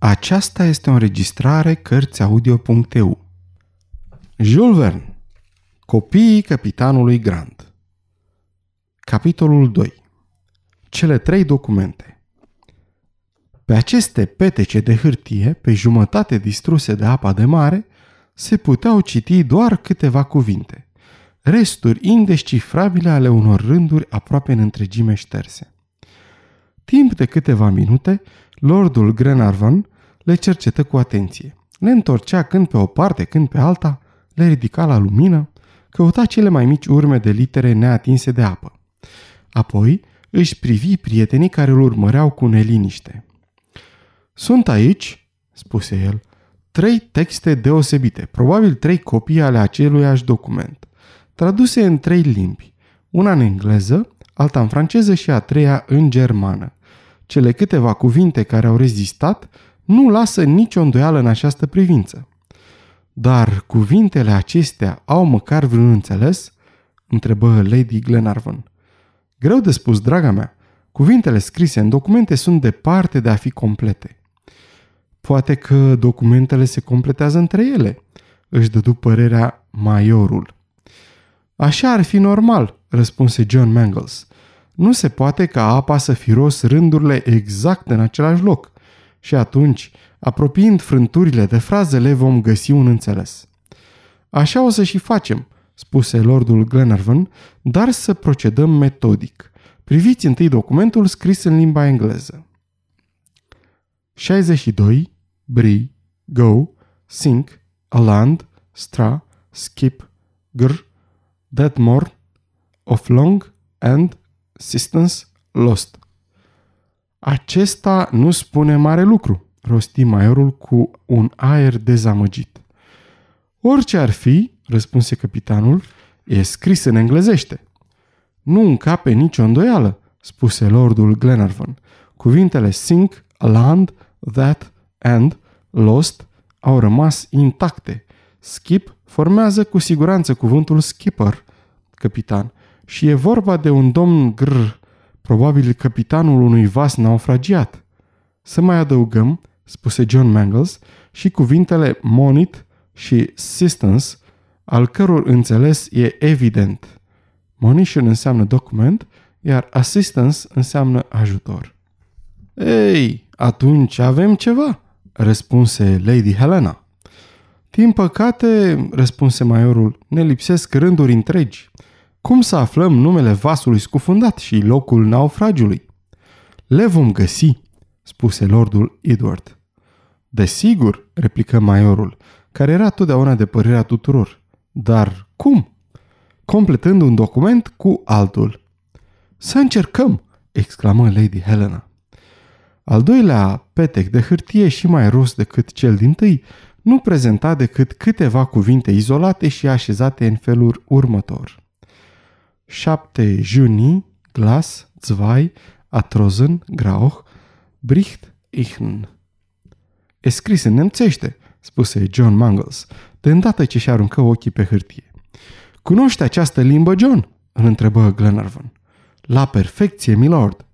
Aceasta este o înregistrare Cărțiaudio.eu Jules Verne Copiii capitanului Grant. Capitolul 2 Cele trei documente. Pe aceste petece de hârtie, pe jumătate distruse de apa de mare, se puteau citi doar câteva cuvinte, resturi indescifrabile ale unor rânduri aproape în întregime șterse. Timp de câteva minute, Lordul Glenarvan le cercetă cu atenție. Le întorcea când pe o parte, când pe alta, le ridica la lumină, căuta cele mai mici urme de litere neatinse de apă. Apoi își privi prietenii care îl urmăreau cu neliniște. Sunt aici, spuse el, trei texte deosebite, probabil trei copii ale aceluiași document, traduse în trei limbi, una în engleză, alta în franceză și a treia în germană. Cele câteva cuvinte care au rezistat nu lasă nicio îndoială în această privință. Dar cuvintele acestea au măcar vreun înțeles? întrebă Lady Glenarvan. Greu de spus, draga mea. Cuvintele scrise în documente sunt departe de a fi complete. Poate că documentele se completează între ele, își dădu părerea maiorul. Așa ar fi normal, răspunse John Mangles. Nu se poate ca apa să fi ros rândurile exact în același loc și atunci, apropiind frânturile de frazele, vom găsi un înțeles. Așa o să și facem, spuse lordul Glenarvan, dar să procedăm metodic. Priviți întâi documentul scris în limba engleză. 62. Bri, go, sink, aland, stra, skip, gr, deadmore, of long and assistance lost. Acesta nu spune mare lucru, rosti maiorul cu un aer dezamăgit. Orice ar fi, răspunse capitanul, e scris în englezește. Nu încape nicio îndoială, spuse lordul Glenarvan. Cuvintele sink, land, that and lost au rămas intacte. Skip formează cu siguranță cuvântul skipper, capitan, și e vorba de un domn gr, probabil capitanul unui vas naufragiat. Să mai adăugăm, spuse John Mangles, și cuvintele monit și assistance, al căror înțeles e evident. Monition înseamnă document, iar assistance înseamnă ajutor. Ei, atunci avem ceva, răspunse Lady Helena. Din păcate, răspunse maiorul, ne lipsesc rânduri întregi. Cum să aflăm numele vasului scufundat și locul naufragiului? Le vom găsi, spuse lordul Edward. Desigur, replică maiorul, care era totdeauna de părerea tuturor. Dar cum? Completând un document cu altul. Să încercăm, exclamă Lady Helena. Al doilea petec de hârtie și mai ros decât cel din tâi nu prezenta decât câteva cuvinte izolate și așezate în felul următor. 7 Juni, Glas, Zwei, Atrozen, Grauch, Bricht, Ichn. E scris în nemțește, spuse John Mangles, de îndată ce și aruncă ochii pe hârtie. Cunoște această limbă, John? îl întrebă Glenarvan. La perfecție, milord.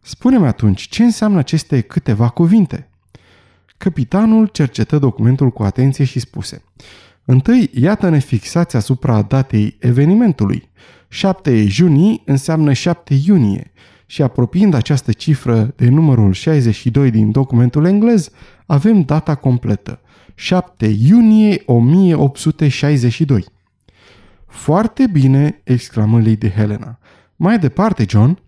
Spune-mi atunci, ce înseamnă aceste câteva cuvinte? Capitanul cercetă documentul cu atenție și spuse Întâi, iată-ne fixați asupra datei evenimentului. 7 iunie înseamnă 7 iunie și apropiind această cifră de numărul 62 din documentul englez, avem data completă. 7 iunie 1862. Foarte bine, exclamă Lady Helena. Mai departe, John.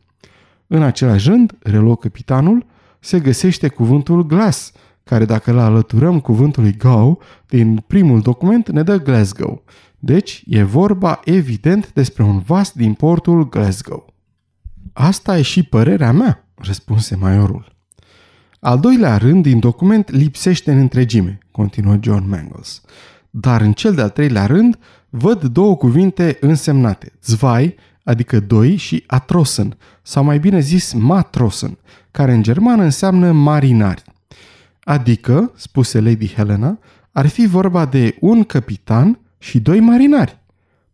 În același rând, reluă capitanul, se găsește cuvântul glass, care dacă îl alăturăm cuvântului go din primul document ne dă Glasgow. Deci e vorba evident despre un vas din portul Glasgow. Asta e și părerea mea, răspunse maiorul. Al doilea rând din document lipsește în întregime, continuă John Mangles. Dar în cel de-al treilea rând văd două cuvinte însemnate, zvai, adică doi, și atrosen, sau mai bine zis matrosen, care în germană înseamnă marinari. Adică, spuse Lady Helena, ar fi vorba de un capitan și doi marinari.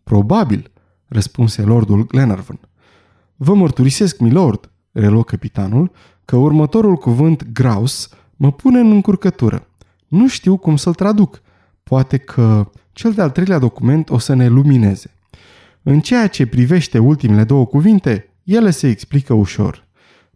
Probabil, răspunse lordul Glenarvan. Vă mărturisesc, milord, reluă capitanul, că următorul cuvânt graus mă pune în încurcătură. Nu știu cum să-l traduc. Poate că cel de-al treilea document o să ne lumineze. În ceea ce privește ultimele două cuvinte, ele se explică ușor.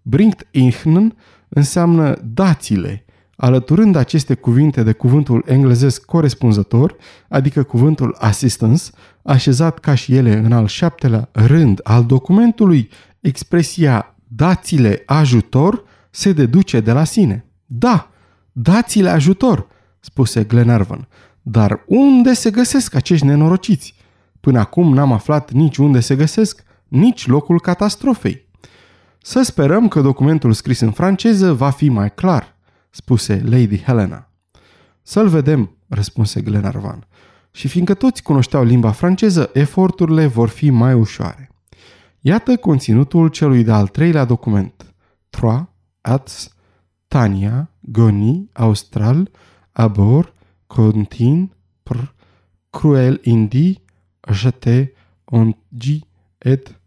Bringt ihnen înseamnă dațile, alăturând aceste cuvinte de cuvântul englezesc corespunzător, adică cuvântul assistance, așezat ca și ele în al șaptelea rând al documentului, expresia dați-le ajutor se deduce de la sine. Da, dați-le ajutor, spuse Glenarvan. Dar unde se găsesc acești nenorociți? Până acum n-am aflat nici unde se găsesc, nici locul catastrofei. Să sperăm că documentul scris în franceză va fi mai clar, spuse Lady Helena. Să-l vedem, răspunse Glenarvan. Și fiindcă toți cunoșteau limba franceză, eforturile vor fi mai ușoare. Iată conținutul celui de-al treilea document. Trois, Ats, Tania, Goni, Austral, Abor, Contin, Pr, Cruel Indi, Jete, Ongi, et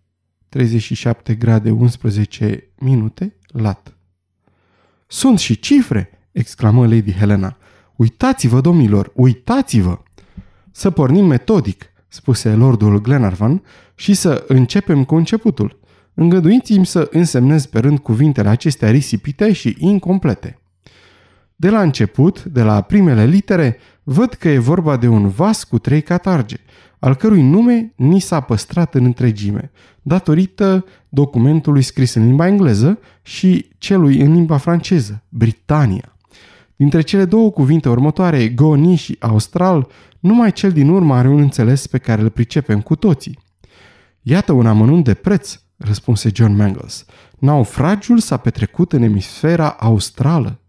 37 grade 11 minute, lat. Sunt și cifre, exclamă Lady Helena. Uitați-vă, domnilor, uitați-vă! Să pornim metodic, spuse lordul Glenarvan, și să începem cu începutul. Îngăduiți-mi să însemnez pe rând cuvintele acestea risipite și incomplete. De la început, de la primele litere, văd că e vorba de un vas cu trei catarge, al cărui nume ni s-a păstrat în întregime, datorită documentului scris în limba engleză și celui în limba franceză, Britania. Dintre cele două cuvinte următoare, Goni și Austral, numai cel din urmă are un înțeles pe care îl pricepem cu toții. Iată un amănunt de preț, răspunse John Mangles. Naufragiul s-a petrecut în emisfera australă.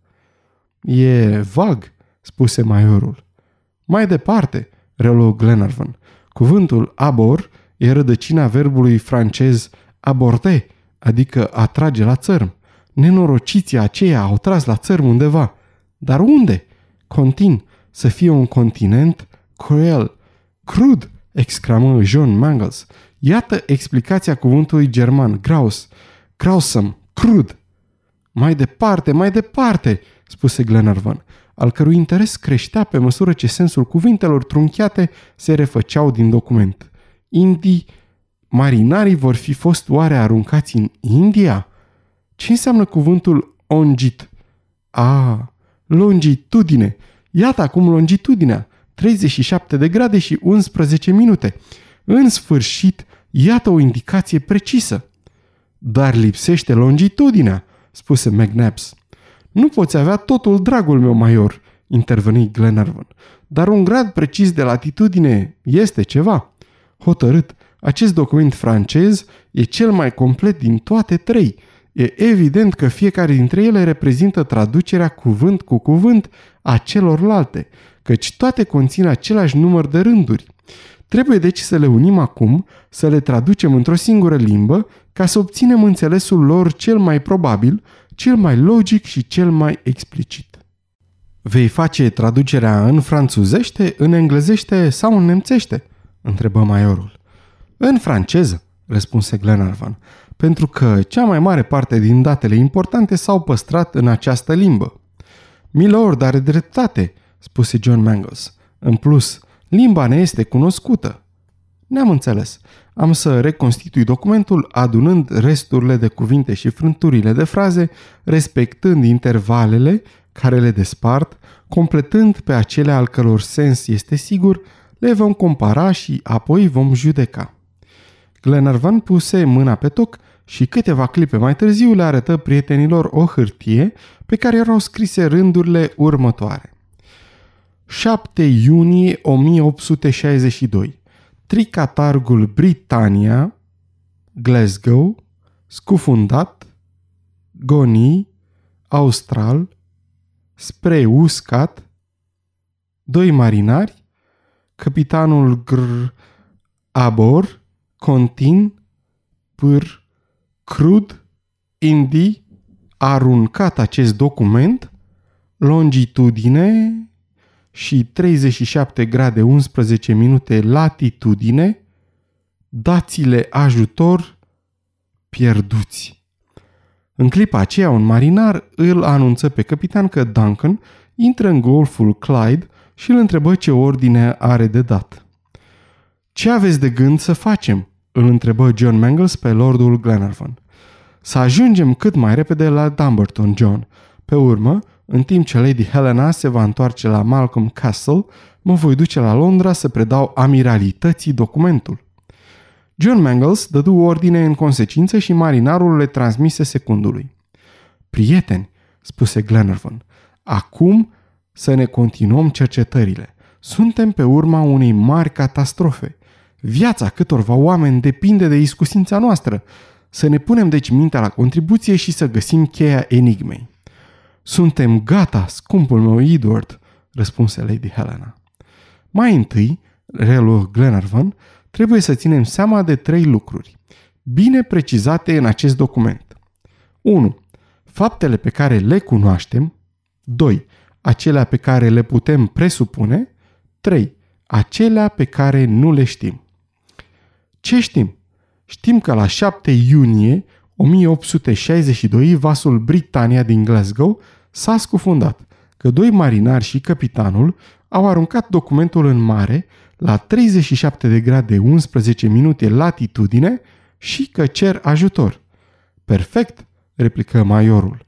E vag, spuse maiorul. Mai departe, reluă Glenarvan, cuvântul abor e rădăcina verbului francez aborde, adică a trage la țărm. Nenorociții aceia au tras la țărm undeva. Dar unde? Contin, să fie un continent cruel. Crud, exclamă John Mangles. Iată explicația cuvântului german, graus, grausam, crud. Mai departe, mai departe, spuse Glenarvan, al cărui interes creștea pe măsură ce sensul cuvintelor trunchiate se refăceau din document. Indii, marinarii vor fi fost oare aruncați în India? Ce înseamnă cuvântul ongit? A, longitudine. Iată acum longitudinea. 37 de grade și 11 minute. În sfârșit, iată o indicație precisă. Dar lipsește longitudinea, spuse McNabbs. Nu poți avea totul, dragul meu major, interveni Glenarvan. Dar un grad precis de latitudine este ceva. Hotărât, acest document francez e cel mai complet din toate trei. E evident că fiecare dintre ele reprezintă traducerea cuvânt cu cuvânt a celorlalte, căci toate conțin același număr de rânduri. Trebuie deci să le unim acum, să le traducem într-o singură limbă, ca să obținem înțelesul lor cel mai probabil, cel mai logic și cel mai explicit. Vei face traducerea în franțuzește, în englezește sau în nemțește? Întrebă maiorul. În franceză, răspunse Glenarvan, pentru că cea mai mare parte din datele importante s-au păstrat în această limbă. Milord are dreptate, spuse John Mangles. În plus, limba ne este cunoscută. Ne-am înțeles. Am să reconstitui documentul adunând resturile de cuvinte și frânturile de fraze, respectând intervalele care le despart, completând pe acele al căror sens este sigur, le vom compara și apoi vom judeca. Glenarvan puse mâna pe toc și câteva clipe mai târziu le arătă prietenilor o hârtie pe care erau scrise rândurile următoare. 7 iunie 1862 Tricatargul Britannia, Glasgow, scufundat, Goni, Austral, spre uscat, doi marinari, capitanul Gr, Abor, Contin, Pâr, Crud, Indi, aruncat acest document, longitudine și 37 grade 11 minute latitudine, dați-le ajutor pierduți. În clipa aceea, un marinar îl anunță pe capitan că Duncan intră în golful Clyde și îl întrebă ce ordine are de dat. Ce aveți de gând să facem?" îl întrebă John Mangles pe lordul Glenarvan. Să ajungem cât mai repede la Dumbarton, John. Pe urmă, în timp ce Lady Helena se va întoarce la Malcolm Castle, mă voi duce la Londra să predau amiralității documentul. John Mangles dădu ordine în consecință și marinarul le transmise secundului. Prieteni, spuse Glenarvan, acum să ne continuăm cercetările. Suntem pe urma unei mari catastrofe. Viața câtorva oameni depinde de iscusința noastră. Să ne punem deci mintea la contribuție și să găsim cheia enigmei. Suntem gata, scumpul meu Edward, răspunse Lady Helena. Mai întâi, reluă Glenarvan, trebuie să ținem seama de trei lucruri, bine precizate în acest document. 1. Faptele pe care le cunoaștem. 2. Acelea pe care le putem presupune. 3. Acelea pe care nu le știm. Ce știm? Știm că la 7 iunie 1862 vasul Britannia din Glasgow s-a scufundat, că doi marinari și capitanul au aruncat documentul în mare la 37 de grade 11 minute latitudine și că cer ajutor. Perfect, replică maiorul.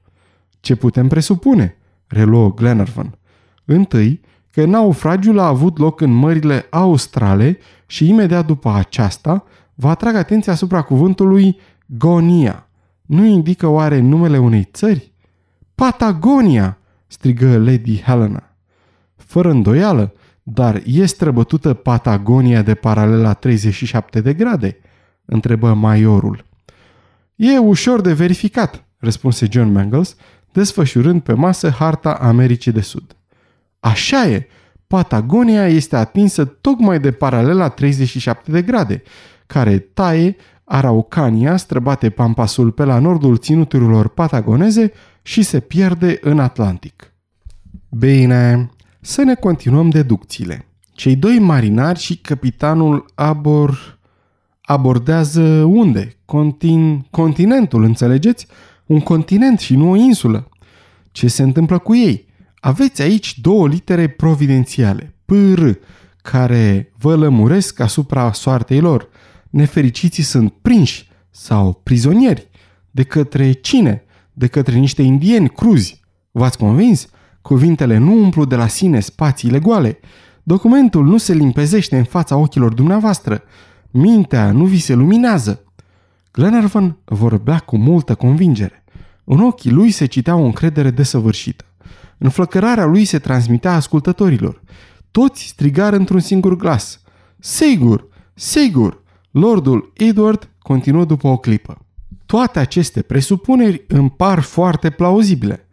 Ce putem presupune? Reluă Glenarvan. Întâi, că naufragiul a avut loc în mările australe și imediat după aceasta vă atrag atenția asupra cuvântului Gonia. Nu indică oare numele unei țări? Patagonia! strigă Lady Helena. Fără îndoială, dar e străbătută Patagonia de paralela 37 de grade? întrebă maiorul. E ușor de verificat, răspunse John Mangles, desfășurând pe masă harta Americii de Sud. Așa e, Patagonia este atinsă tocmai de paralela 37 de grade, care taie Araucania, străbate Pampasul pe la nordul ținuturilor patagoneze și se pierde în Atlantic. Bine, să ne continuăm deducțiile. Cei doi marinari și capitanul abor... abordează unde? Contin... Continentul, înțelegeți? Un continent și nu o insulă. Ce se întâmplă cu ei? Aveți aici două litere providențiale, PR, care vă lămuresc asupra soartei lor. Nefericiții sunt prinși sau prizonieri. De către cine? De către niște indieni cruzi. V-ați convins? Cuvintele nu umplu de la sine spațiile goale. Documentul nu se limpezește în fața ochilor dumneavoastră. Mintea nu vi se luminează. Glenarvan vorbea cu multă convingere. În ochii lui se citea o încredere desăvârșită. Înflăcărarea lui se transmitea ascultătorilor. Toți strigară într-un singur glas. Sigur, sigur! Lordul Edward continuă după o clipă. Toate aceste presupuneri îmi par foarte plauzibile.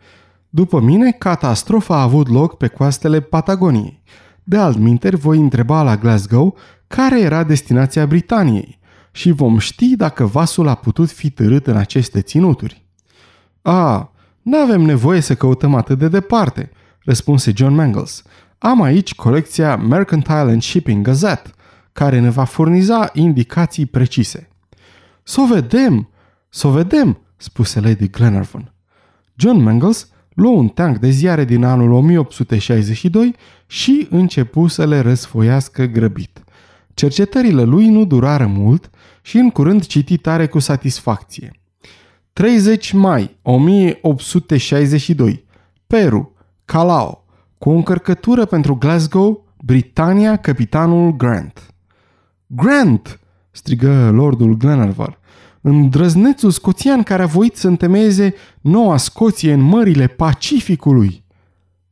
După mine, catastrofa a avut loc pe coastele Patagoniei. De altminteri, voi întreba la Glasgow care era destinația Britaniei și vom ști dacă vasul a putut fi târât în aceste ținuturi. A, nu avem nevoie să căutăm atât de departe, răspunse John Mangles. Am aici colecția Mercantile and Shipping Gazette, care ne va furniza indicații precise. Să o vedem, să o vedem, spuse Lady Glenarvan. John Mangles luă un teanc de ziare din anul 1862 și începu să le răsfoiască grăbit. Cercetările lui nu durară mult și în curând citi tare cu satisfacție. 30 mai 1862 Peru, Calao, cu o încărcătură pentru Glasgow, Britania, capitanul Grant. Grant! strigă lordul Glenarvan îndrăznețul scoțian care a voit să întemeieze noua Scoție în mările Pacificului.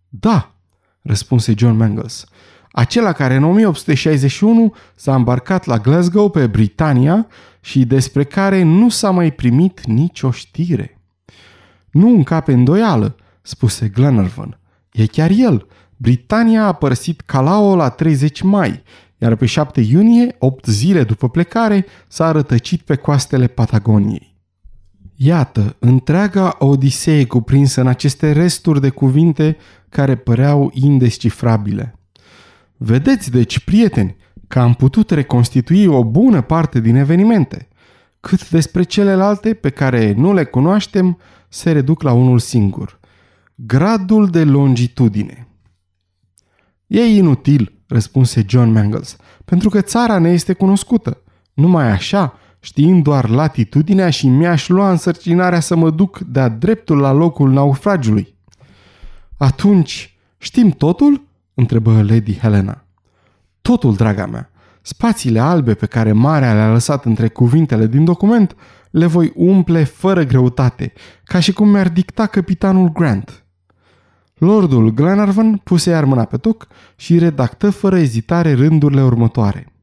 Da, răspunse John Mangles, acela care în 1861 s-a îmbarcat la Glasgow pe Britania și despre care nu s-a mai primit nicio știre. Nu încape îndoială, spuse Glenarvan. E chiar el. Britania a părăsit Calao la 30 mai iar pe 7 iunie, 8 zile după plecare, s-a rătăcit pe coastele Patagoniei. Iată, întreaga odisee cuprinsă în aceste resturi de cuvinte care păreau indescifrabile. Vedeți, deci, prieteni, că am putut reconstitui o bună parte din evenimente. cât despre celelalte pe care nu le cunoaștem se reduc la unul singur. Gradul de longitudine. E inutil, răspunse John Mangles, pentru că țara ne este cunoscută. Numai așa, știind doar latitudinea și mi-aș lua însărcinarea să mă duc de-a dreptul la locul naufragiului. Atunci, știm totul? Întrebă Lady Helena. Totul, draga mea. Spațiile albe pe care marea le-a lăsat între cuvintele din document le voi umple fără greutate, ca și cum mi-ar dicta capitanul Grant. Lordul Glenarvan puse iar mâna pe toc și redactă fără ezitare rândurile următoare.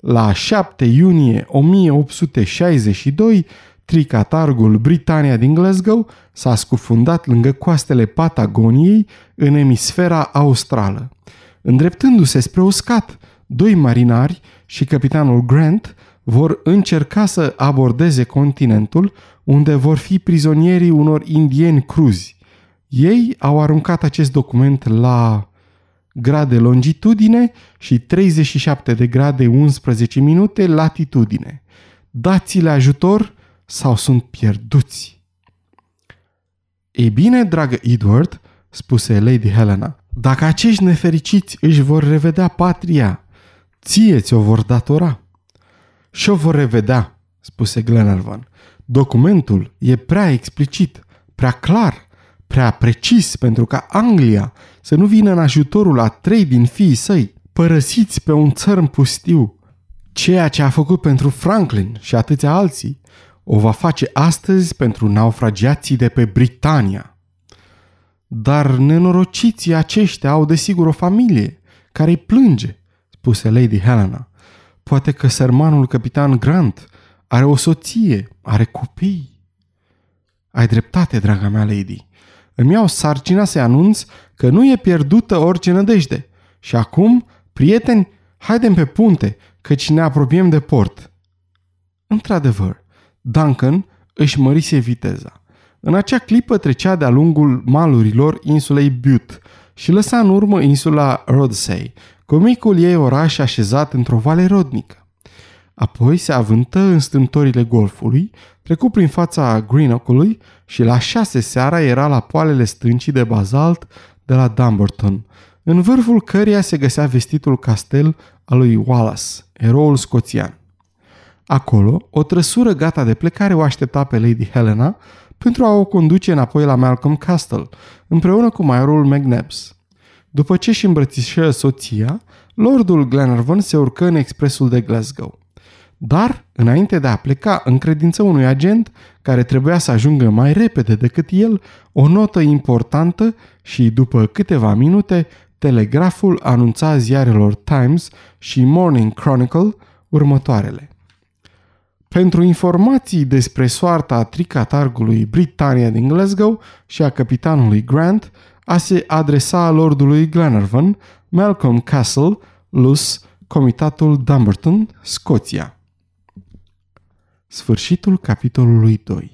La 7 iunie 1862, tricatargul Britania din Glasgow s-a scufundat lângă coastele Patagoniei în emisfera australă. Îndreptându-se spre uscat, doi marinari și capitanul Grant vor încerca să abordeze continentul unde vor fi prizonierii unor indieni cruzi. Ei au aruncat acest document la grade longitudine și 37 de grade 11 minute latitudine. Dați-le ajutor sau sunt pierduți. Ei bine, dragă Edward, spuse Lady Helena, dacă acești nefericiți își vor revedea patria, ție ți-o vor datora. Și o vor revedea, spuse Glenarvan. Documentul e prea explicit, prea clar, prea precis pentru ca Anglia să nu vină în ajutorul a trei din fiii săi, părăsiți pe un țărm pustiu. Ceea ce a făcut pentru Franklin și atâția alții, o va face astăzi pentru naufragiații de pe Britania. Dar nenorociții aceștia au desigur o familie care îi plânge, spuse Lady Helena. Poate că sărmanul capitan Grant are o soție, are copii. Ai dreptate, draga mea lady. Îmi iau sarcina să-i anunț că nu e pierdută orice nădejde. Și acum, prieteni, haidem pe punte, căci ne apropiem de port. Într-adevăr, Duncan își mărise viteza. În acea clipă trecea de-a lungul malurilor insulei Butte și lăsa în urmă insula Rodsey, cu micul ei oraș așezat într-o vale rodnică. Apoi se avântă în strâmtorile golfului, trecu prin fața Greenock-ului și la șase seara era la poalele stâncii de bazalt de la Dumbarton, în vârful căreia se găsea vestitul castel al lui Wallace, eroul scoțian. Acolo, o trăsură gata de plecare o aștepta pe Lady Helena pentru a o conduce înapoi la Malcolm Castle, împreună cu maiorul McNabbs. După ce își îmbrățișă soția, Lordul Glenarvan se urcă în expresul de Glasgow. Dar, înainte de a pleca, încredință unui agent care trebuia să ajungă mai repede decât el, o notă importantă și, după câteva minute, telegraful anunța ziarelor Times și Morning Chronicle următoarele. Pentru informații despre soarta tricatargului Britania din Glasgow și a capitanului Grant, a se adresa lordului Glenarvan, Malcolm Castle, Lus, Comitatul Dumbarton, Scoția. Sfârșitul capitolului 2